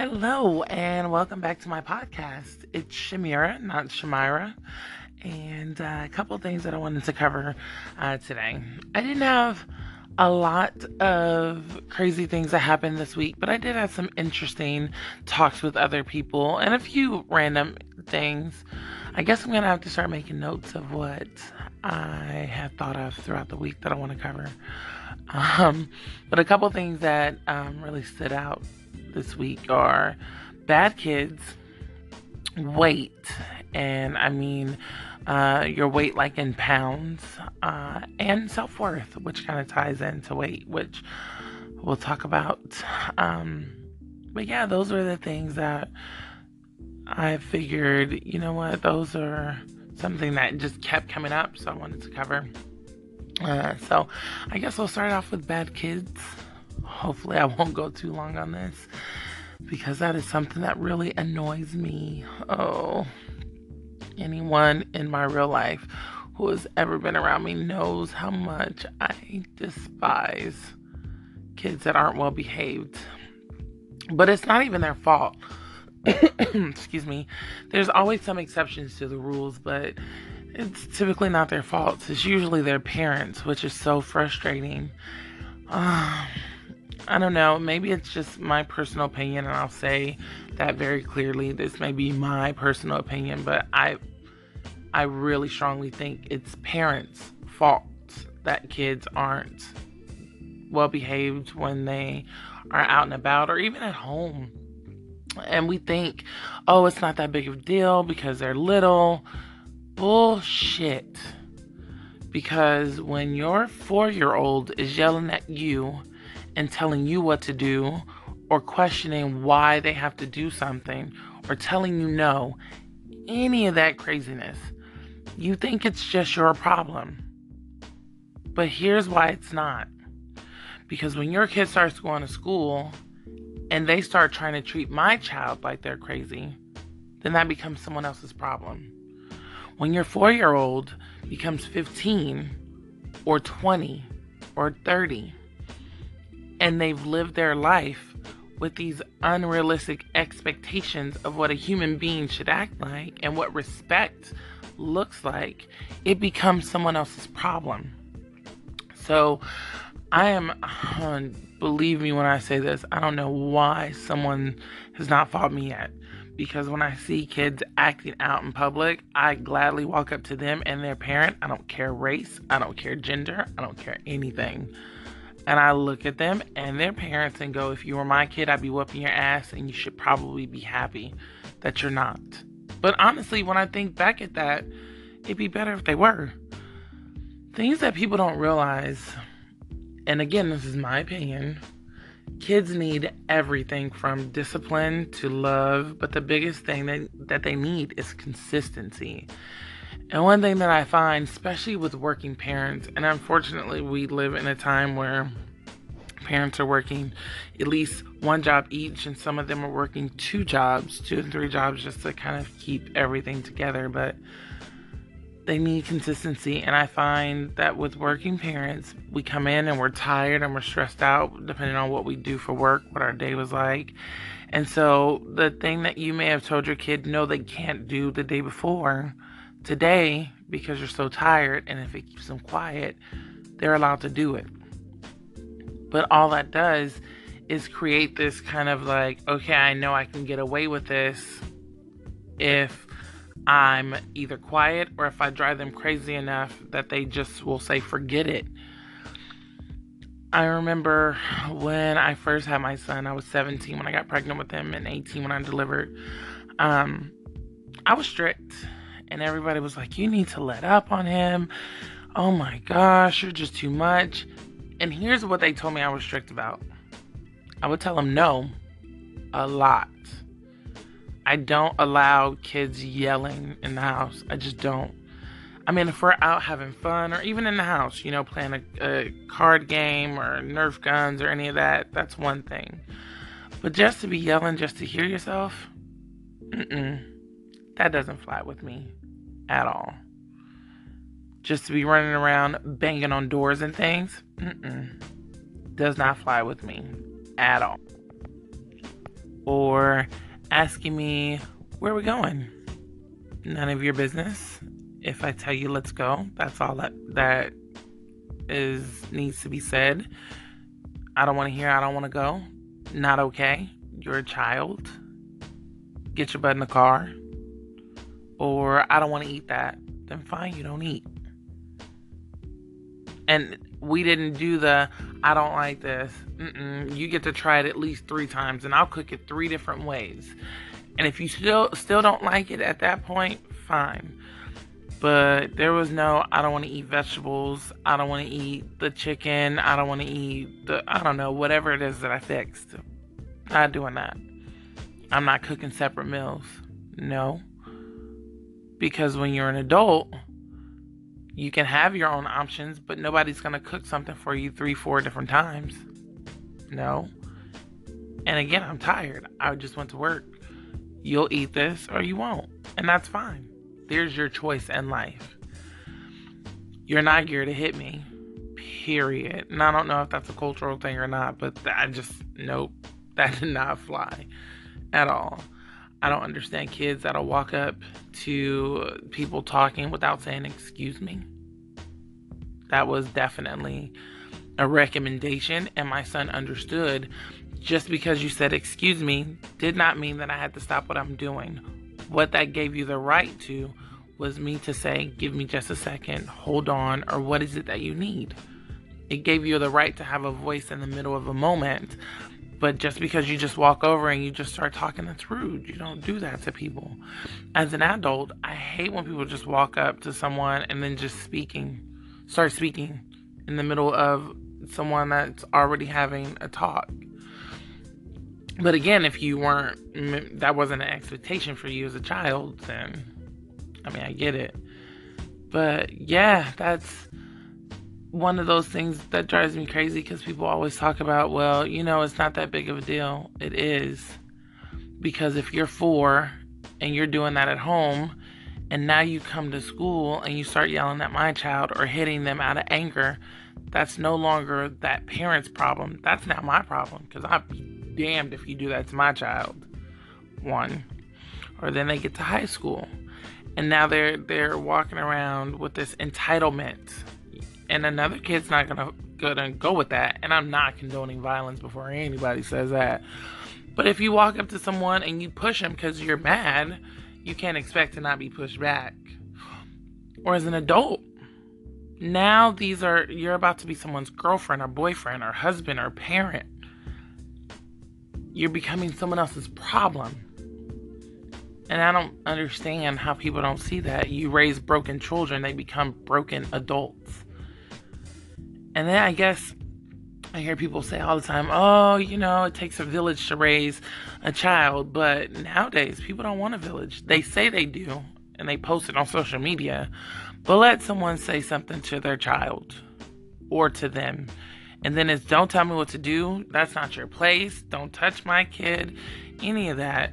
Hello, and welcome back to my podcast. It's Shamira, not Shamira, and uh, a couple things that I wanted to cover uh, today. I didn't have a lot of crazy things that happened this week, but I did have some interesting talks with other people and a few random things. I guess I'm gonna have to start making notes of what I have thought of throughout the week that I want to cover. Um, but a couple things that um, really stood out this week are bad kids, weight, and I mean uh, your weight like in pounds, uh, and self worth, which kind of ties into weight, which we'll talk about. Um, but yeah, those are the things that I figured, you know what, those are something that just kept coming up, so I wanted to cover. Uh, so I guess we'll start off with bad kids hopefully I won't go too long on this because that is something that really annoys me. Oh, anyone in my real life who has ever been around me knows how much I despise kids that aren't well behaved. But it's not even their fault. Excuse me. There's always some exceptions to the rules, but it's typically not their fault. It's usually their parents, which is so frustrating. I don't know. Maybe it's just my personal opinion, and I'll say that very clearly. This may be my personal opinion, but I, I really strongly think it's parents' fault that kids aren't well behaved when they are out and about, or even at home. And we think, oh, it's not that big of a deal because they're little. Bullshit. Because when your four year old is yelling at you and telling you what to do or questioning why they have to do something or telling you no, any of that craziness, you think it's just your problem. But here's why it's not. Because when your kid starts going to school and they start trying to treat my child like they're crazy, then that becomes someone else's problem. When your four year old becomes 15 or 20 or 30, and they've lived their life with these unrealistic expectations of what a human being should act like and what respect looks like, it becomes someone else's problem. So, I am, uh, believe me when I say this, I don't know why someone has not fought me yet. Because when I see kids acting out in public, I gladly walk up to them and their parent. I don't care race, I don't care gender, I don't care anything and I look at them and their parents and go, if you were my kid, I'd be whooping your ass, and you should probably be happy that you're not. But honestly, when I think back at that, it'd be better if they were. Things that people don't realize, and again, this is my opinion, kids need everything from discipline to love, but the biggest thing that, that they need is consistency. And one thing that I find, especially with working parents, and unfortunately, we live in a time where parents are working at least one job each, and some of them are working two jobs, two and three jobs, just to kind of keep everything together. But they need consistency, and I find that with working parents, we come in and we're tired and we're stressed out, depending on what we do for work, what our day was like. And so, the thing that you may have told your kid no, they can't do the day before Today, because you're so tired and if it keeps them quiet, they're allowed to do it. But all that does is create this kind of like, okay, I know I can get away with this if I'm either quiet or if I drive them crazy enough that they just will say, forget it. I remember when I first had my son, I was 17 when I got pregnant with him and 18 when I delivered. Um, I was strict and everybody was like, You need to let up on him. Oh my gosh, you're just too much. And here's what they told me I was strict about I would tell them no a lot. I don't allow kids yelling in the house. I just don't. I mean, if we're out having fun or even in the house, you know, playing a, a card game or Nerf guns or any of that, that's one thing. But just to be yelling just to hear yourself, that doesn't fly with me at all. Just to be running around banging on doors and things, does not fly with me at all. or asking me where we going. None of your business. If I tell you let's go, that's all that that is needs to be said. I don't want to hear I don't want to go. Not okay. You're a child. Get your butt in the car. Or I don't want to eat that. Then fine, you don't eat. And we didn't do the I don't like this. Mm-mm. You get to try it at least three times, and I'll cook it three different ways. And if you still still don't like it at that point, fine. But there was no I don't want to eat vegetables. I don't want to eat the chicken. I don't want to eat the I don't know whatever it is that I fixed. Not doing that. I'm not cooking separate meals. No. Because when you're an adult, you can have your own options, but nobody's going to cook something for you three, four different times. No. And again, I'm tired. I just went to work. You'll eat this or you won't. And that's fine. There's your choice in life. You're not here to hit me. Period. And I don't know if that's a cultural thing or not, but I just, nope. That did not fly at all. I don't understand kids that'll walk up to people talking without saying, Excuse me. That was definitely a recommendation, and my son understood just because you said, Excuse me, did not mean that I had to stop what I'm doing. What that gave you the right to was me to say, Give me just a second, hold on, or what is it that you need? It gave you the right to have a voice in the middle of a moment but just because you just walk over and you just start talking, that's rude. You don't do that to people. As an adult, I hate when people just walk up to someone and then just speaking, start speaking in the middle of someone that's already having a talk. But again, if you weren't, that wasn't an expectation for you as a child, then I mean, I get it. But yeah, that's one of those things that drives me crazy because people always talk about, well, you know, it's not that big of a deal. It is. Because if you're four and you're doing that at home, and now you come to school and you start yelling at my child or hitting them out of anger, that's no longer that parent's problem. That's not my problem because I'd be damned if you do that to my child. One. Or then they get to high school and now they're they're walking around with this entitlement and another kid's not gonna gonna go with that. And I'm not condoning violence before anybody says that. But if you walk up to someone and you push them because you're mad, you can't expect to not be pushed back. Or as an adult, now these are you're about to be someone's girlfriend or boyfriend or husband or parent. You're becoming someone else's problem. And I don't understand how people don't see that. You raise broken children, they become broken adults. And then I guess I hear people say all the time, oh, you know, it takes a village to raise a child. But nowadays, people don't want a village. They say they do, and they post it on social media. But let someone say something to their child or to them. And then it's don't tell me what to do. That's not your place. Don't touch my kid. Any of that.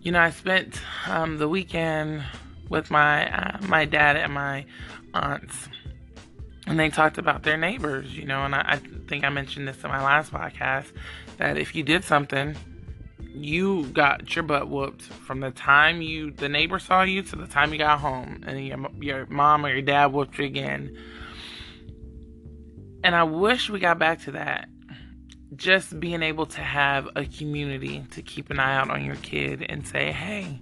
You know, I spent um, the weekend with my uh, my dad and my aunts and they talked about their neighbors, you know, and I, I, think I mentioned this in my last podcast that if you did something, you got your butt whooped from the time you the neighbor saw you to the time you got home, and your your mom or your dad whooped you again. And I wish we got back to that. Just being able to have a community to keep an eye out on your kid and say, hey,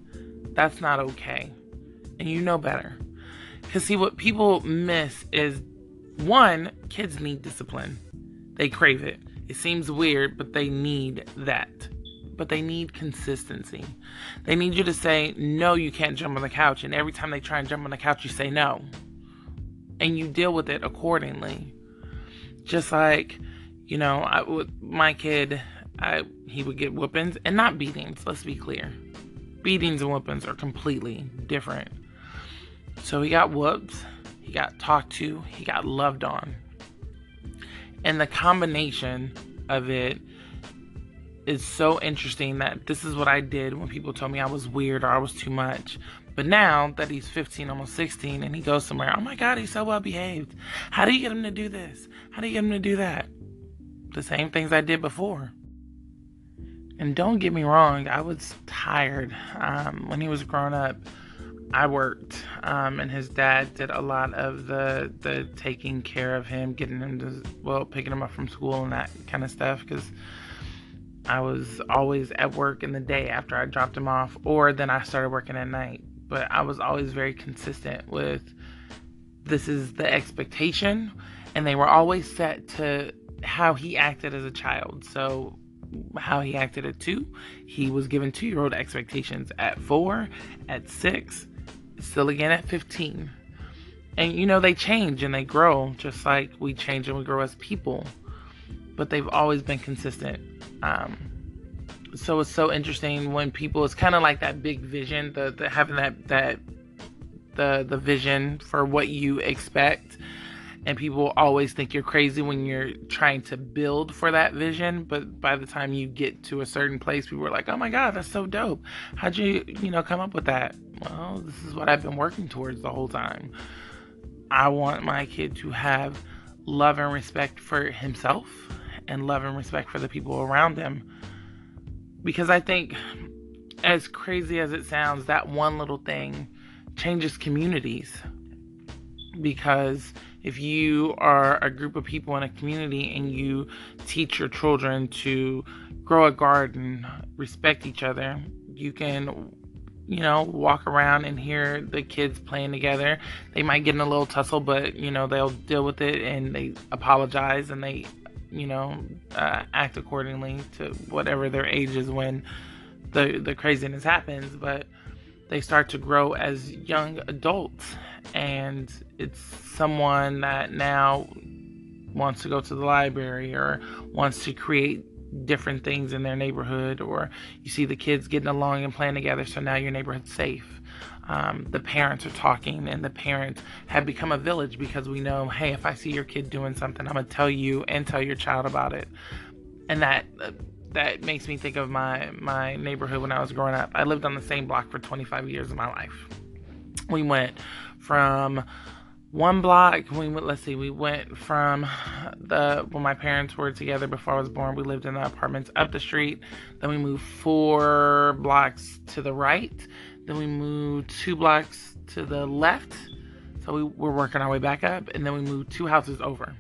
that's not okay. And you know better. Because, see, what people miss is one, kids need discipline. They crave it. It seems weird, but they need that. But they need consistency. They need you to say, no, you can't jump on the couch. And every time they try and jump on the couch, you say no. And you deal with it accordingly. Just like, you know, I, with my kid, I, he would get whoopings and not beatings, let's be clear. Beatings and whoopings are completely different. So he got whooped he got talked to, he got loved on. And the combination of it is so interesting that this is what I did when people told me I was weird or I was too much. But now that he's 15, almost 16, and he goes somewhere, oh my God, he's so well behaved. How do you get him to do this? How do you get him to do that? The same things I did before. And don't get me wrong, I was tired. Um, when he was growing up, I worked, um, and his dad did a lot of the the taking care of him, getting him to well, picking him up from school and that kind of stuff. Because I was always at work in the day after I dropped him off, or then I started working at night. But I was always very consistent with this is the expectation, and they were always set to how he acted as a child. So how he acted at two. He was given two year old expectations at four, at six, still again at 15. And you know, they change and they grow just like we change and we grow as people, but they've always been consistent. Um, so it's so interesting when people, it's kind of like that big vision, the, the having that, that, the, the vision for what you expect and people always think you're crazy when you're trying to build for that vision but by the time you get to a certain place people are like oh my god that's so dope. How'd you you know come up with that? Well this is what i've been working towards the whole time. I want my kid to have love and respect for himself and love and respect for the people around him. Because i think as crazy as it sounds that one little thing changes communities. Because if you are a group of people in a community and you teach your children to grow a garden, respect each other, you can you know, walk around and hear the kids playing together. They might get in a little tussle, but you know, they'll deal with it and they apologize and they, you know, uh, act accordingly to whatever their age is when the the craziness happens. But they start to grow as young adults and it's someone that now wants to go to the library or wants to create different things in their neighborhood or you see the kids getting along and playing together so now your neighborhood's safe um, the parents are talking and the parents have become a village because we know hey if i see your kid doing something i'm to tell you and tell your child about it and that uh, that makes me think of my my neighborhood when I was growing up. I lived on the same block for 25 years of my life. We went from one block. We went let's see we went from the when my parents were together before i was born. We lived in the apartments up the street. Then we moved four blocks to the right. Then we moved two blocks to the left. So we were working our way back up and then we moved two houses over.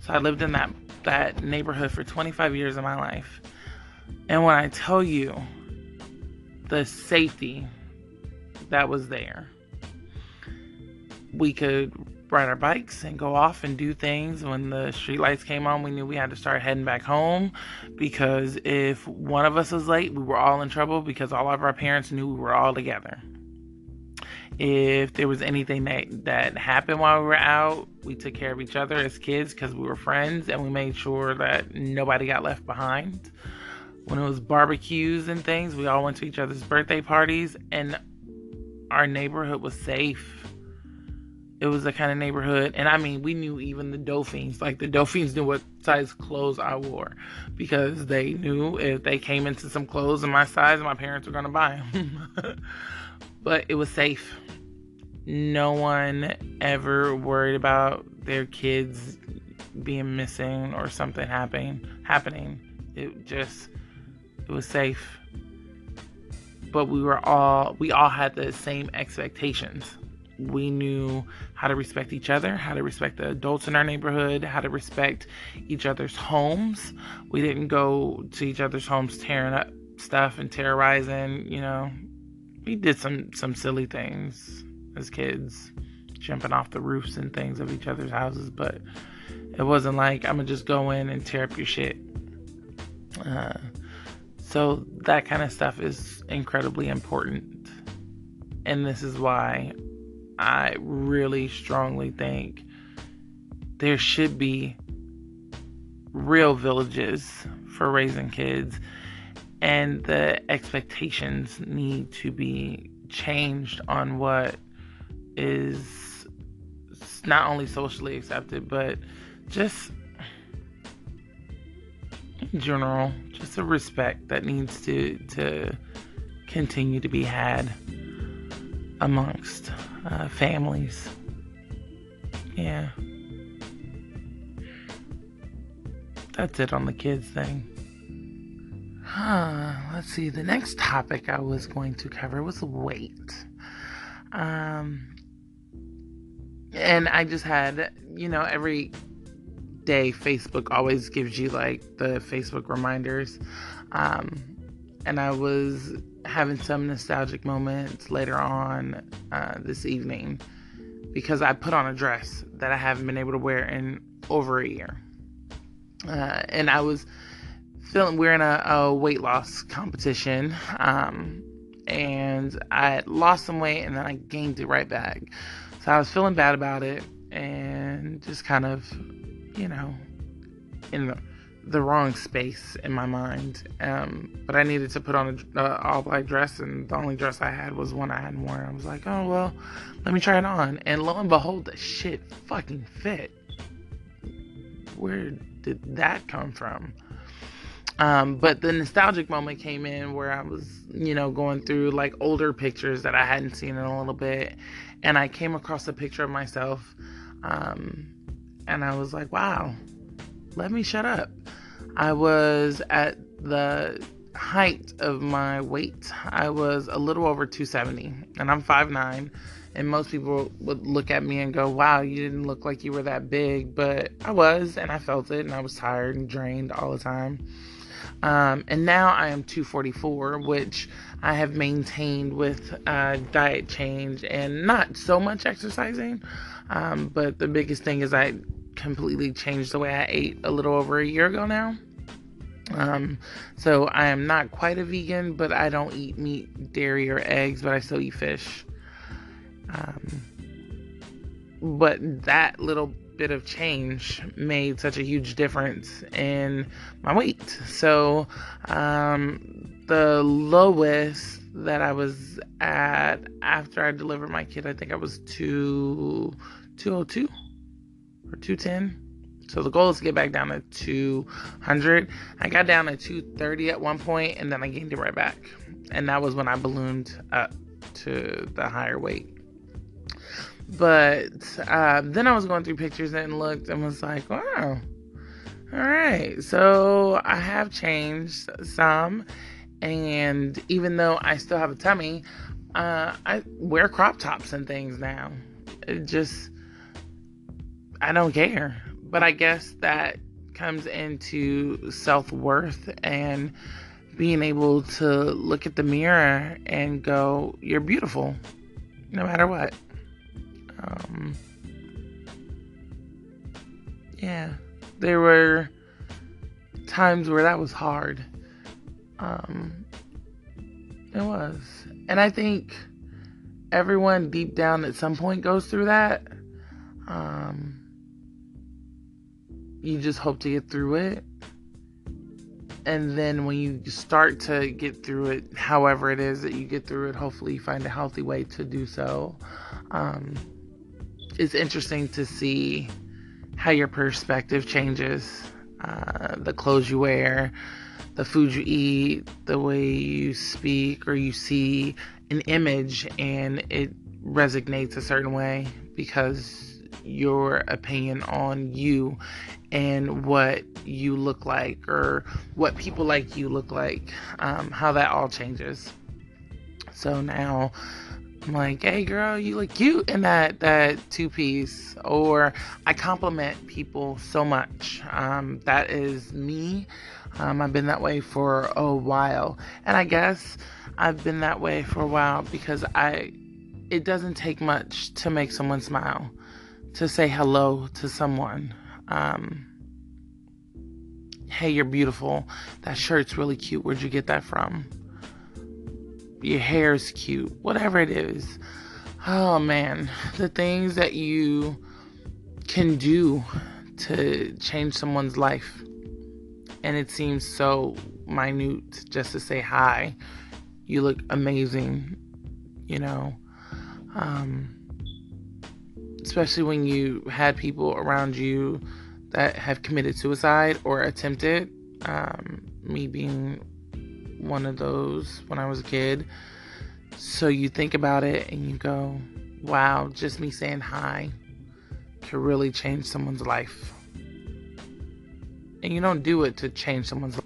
So i lived in that that neighborhood for 25 years of my life. And when I tell you the safety that was there, we could ride our bikes and go off and do things. When the streetlights came on, we knew we had to start heading back home because if one of us was late, we were all in trouble because all of our parents knew we were all together. If there was anything that, that happened while we were out, we took care of each other as kids because we were friends and we made sure that nobody got left behind when it was barbecues and things, we all went to each other's birthday parties, and our neighborhood was safe. It was the kind of neighborhood, and I mean, we knew even the Dauphins. Like the Dauphins knew what size clothes I wore because they knew if they came into some clothes in my size, my parents were gonna buy them. but it was safe. No one ever worried about their kids being missing or something happening. Happening. It just it was safe. But we were all we all had the same expectations. We knew how to respect each other, how to respect the adults in our neighborhood, how to respect each other's homes. We didn't go to each other's homes tearing up stuff and terrorizing, you know. We did some some silly things as kids, jumping off the roofs and things of each other's houses, but it wasn't like I'm gonna just go in and tear up your shit. Uh, so that kind of stuff is incredibly important. And this is why I really strongly think there should be real villages for raising kids and the expectations need to be changed on what is not only socially accepted but just in general, just a respect that needs to to continue to be had amongst uh, families. Yeah. That's it on the kids thing. Huh, let's see. The next topic I was going to cover was weight. Um, and I just had, you know, every day Facebook always gives you like the Facebook reminders. Um, and I was having some nostalgic moments later on uh, this evening because I put on a dress that I haven't been able to wear in over a year. Uh, and I was feeling we're in a, a weight loss competition. Um, and I lost some weight and then I gained it right back. So I was feeling bad about it and just kind of, you know, in the, the wrong space in my mind. Um, but I needed to put on a uh, all black dress, and the only dress I had was one I hadn't worn. I was like, oh well, let me try it on. And lo and behold, the shit fucking fit. Where did that come from? Um, but the nostalgic moment came in where I was, you know, going through like older pictures that I hadn't seen in a little bit, and I came across a picture of myself, um, and I was like, wow, let me shut up. I was at the height of my weight. I was a little over 270, and I'm 5'9. And most people would look at me and go, Wow, you didn't look like you were that big. But I was, and I felt it, and I was tired and drained all the time. Um, and now I am 244, which I have maintained with uh, diet change and not so much exercising. Um, but the biggest thing is I completely changed the way I ate a little over a year ago now. Um, so I am not quite a vegan, but I don't eat meat, dairy, or eggs, but I still eat fish. Um, but that little bit of change made such a huge difference in my weight. So, um, the lowest that I was at after I delivered my kid, I think I was two, 202 or 210. So the goal is to get back down to 200. I got down to 230 at one point and then I gained it right back. And that was when I ballooned up to the higher weight. But uh, then I was going through pictures and looked and was like, wow, all right. So I have changed some. And even though I still have a tummy, uh, I wear crop tops and things now. It just, I don't care. But I guess that comes into self worth and being able to look at the mirror and go, You're beautiful, no matter what. Um, yeah, there were times where that was hard. Um, it was. And I think everyone deep down at some point goes through that. Um, you just hope to get through it. And then when you start to get through it, however it is that you get through it, hopefully you find a healthy way to do so. Um, it's interesting to see how your perspective changes. Uh, the clothes you wear, the food you eat, the way you speak or you see an image and it resonates a certain way because your opinion on you and what you look like or what people like you look like, um, how that all changes. So now I'm like, hey girl, you look cute in that that two piece. Or I compliment people so much. Um, that is me. Um, I've been that way for a while, and I guess I've been that way for a while because I. It doesn't take much to make someone smile, to say hello to someone. Um, hey, you're beautiful. That shirt's really cute. Where'd you get that from? your hair's cute, whatever it is. Oh man, the things that you can do to change someone's life. And it seems so minute just to say hi. You look amazing, you know. Um, especially when you had people around you that have committed suicide or attempted. Um, me being one of those when I was a kid. So you think about it and you go, wow, just me saying hi could really change someone's life. And you don't do it to change someone's life.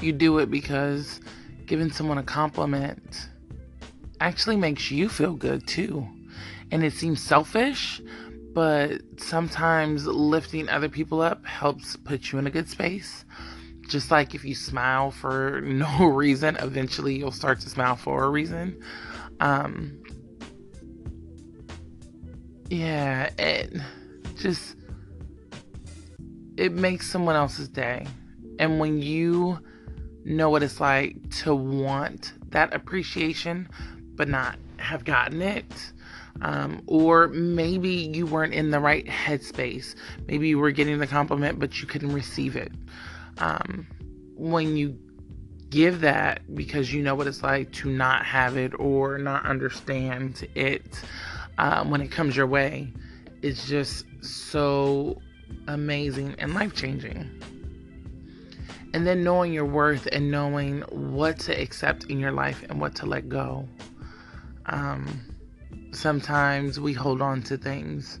You do it because giving someone a compliment actually makes you feel good too. And it seems selfish, but sometimes lifting other people up helps put you in a good space. Just like if you smile for no reason, eventually you'll start to smile for a reason. Um, yeah, it just it makes someone else's day. And when you know what it's like to want that appreciation but not have gotten it, um, or maybe you weren't in the right headspace. Maybe you were getting the compliment, but you couldn't receive it. Um, when you give that because you know what it's like to not have it or not understand it um, when it comes your way, it's just so amazing and life changing. And then knowing your worth and knowing what to accept in your life and what to let go. Um, sometimes we hold on to things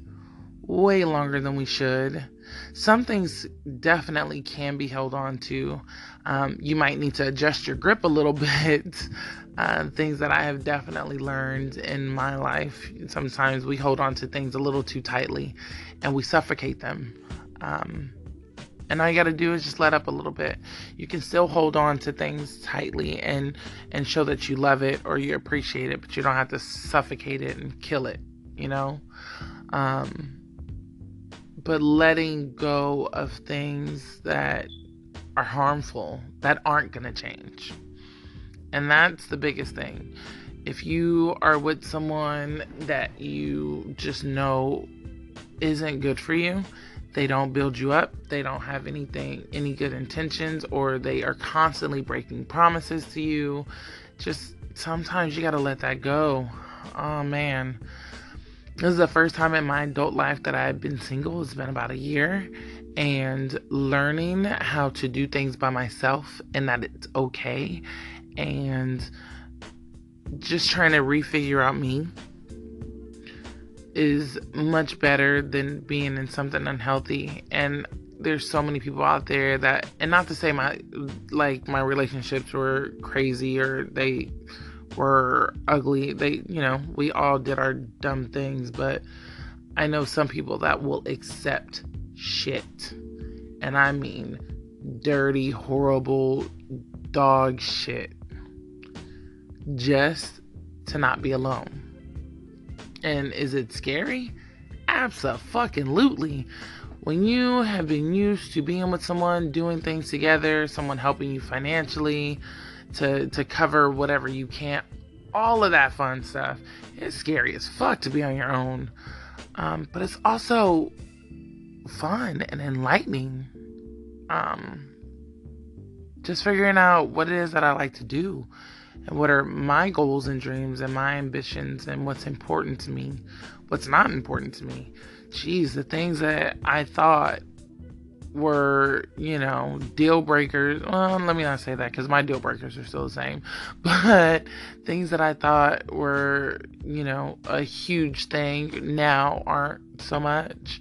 way longer than we should. Some things definitely can be held on to. Um, you might need to adjust your grip a little bit. Uh, things that I have definitely learned in my life. Sometimes we hold on to things a little too tightly and we suffocate them. Um, and all you got to do is just let up a little bit. You can still hold on to things tightly and and show that you love it or you appreciate it, but you don't have to suffocate it and kill it. You know. Um, but letting go of things that are harmful that aren't to change. And that's the biggest thing. If you are with someone that you just know isn't good for you, they don't build you up, they don't have anything, any good intentions, or they are constantly breaking promises to you. Just sometimes you got to let that go. Oh man. This is the first time in my adult life that I've been single. It's been about a year. And learning how to do things by myself and that it's okay. And just trying to refigure out me is much better than being in something unhealthy. And there's so many people out there that and not to say my like my relationships were crazy or they were ugly. They you know we all did our dumb things but i know some people that will accept shit. And i mean dirty horrible dog shit just to not be alone and is it scary? Absolutely. When you have been used to being with someone, doing things together, someone helping you financially to to cover whatever you can't, all of that fun stuff, it's scary as fuck to be on your own. Um, but it's also fun and enlightening. Um, just figuring out what it is that I like to do and what are my goals and dreams and my ambitions and what's important to me, what's not important to me. Jeez, the things that I thought were, you know, deal breakers. Well, let me not say that because my deal breakers are still the same. But things that I thought were, you know, a huge thing now aren't so much.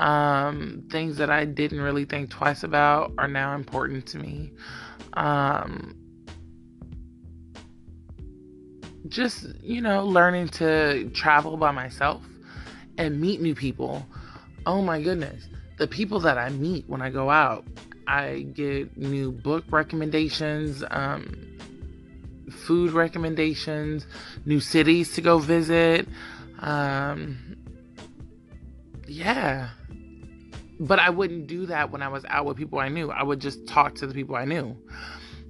Um, things that I didn't really think twice about are now important to me. Um, just, you know, learning to travel by myself and meet new people. Oh my goodness. The people that I meet when I go out, I get new book recommendations, um, food recommendations, new cities to go visit. Um, yeah. But I wouldn't do that when I was out with people I knew. I would just talk to the people I knew.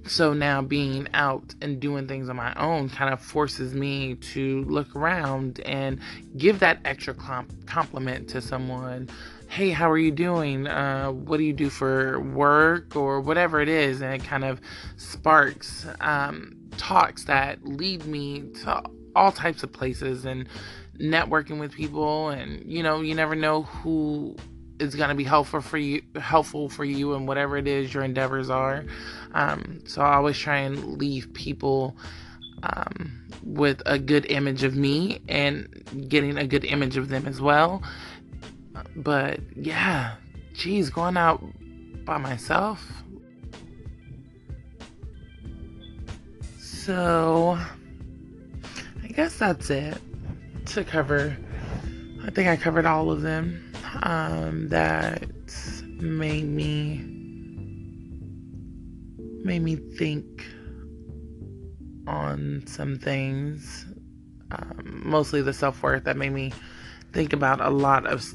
So now being out and doing things on my own kind of forces me to look around and give that extra comp- compliment to someone. Hey, how are you doing? Uh, what do you do for work or whatever it is? And it kind of sparks um, talks that lead me to all types of places and networking with people. And you know, you never know who is going to be helpful for you helpful for you and whatever it is your endeavors are. Um, so i always try and leave people um, with a good image of me and getting a good image of them as well. But yeah geez going out by myself. So, I guess that's it to cover. I think I covered all of them um, that made me made me think on some things. Um, mostly the self worth that made me think about a lot of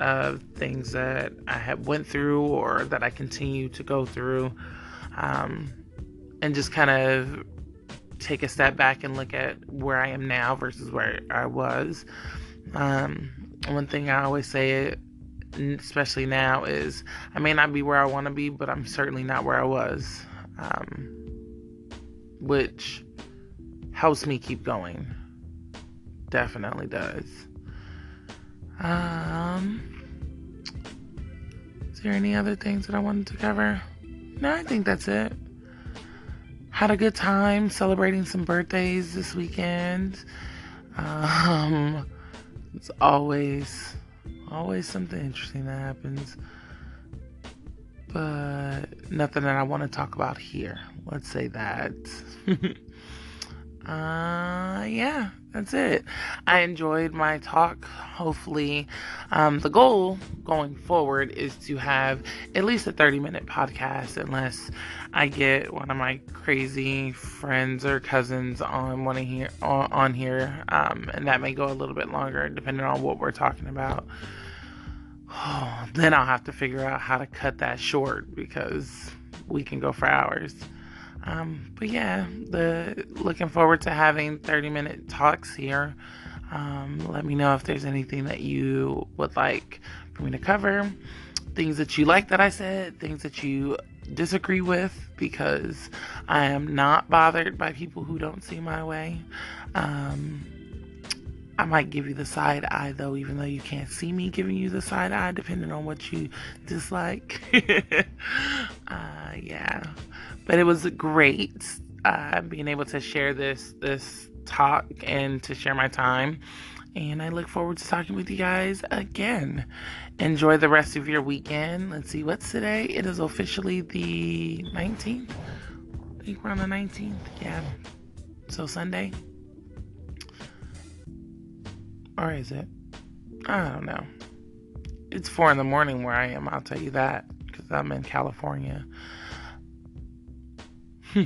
uh, things that I have went through or that I continue to go through, um, and just kind of take a step back and look at where I am now versus where I was. Um, one thing I always say, especially now, is I may not be where I want to be, but I'm certainly not where I was, um, which helps me keep going. Definitely does. Um, is there any other things that I wanted to cover? No, I think that's it. Had a good time celebrating some birthdays this weekend. Um, it's always, always something interesting that happens. But nothing that I want to talk about here. Let's say that. uh, yeah, that's it. I enjoyed my talk. Hopefully, um, the goal going forward is to have at least a 30 minute podcast, unless I get one of my crazy friends or cousins on one here on, on here, um, and that may go a little bit longer depending on what we're talking about. Oh, then I'll have to figure out how to cut that short because we can go for hours. Um, but yeah, the looking forward to having 30 minute talks here. Um, let me know if there's anything that you would like for me to cover, things that you like that I said, things that you disagree with, because I am not bothered by people who don't see my way. Um, I might give you the side eye though, even though you can't see me giving you the side eye, depending on what you dislike. uh, yeah, but it was great uh, being able to share this this talk and to share my time. And I look forward to talking with you guys again. Enjoy the rest of your weekend. Let's see, what's today? It is officially the 19th. I think we're on the 19th. Yeah. So Sunday. Or is it? I don't know. It's four in the morning where I am, I'll tell you that, because I'm in California.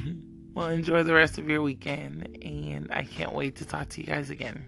well, enjoy the rest of your weekend, and I can't wait to talk to you guys again.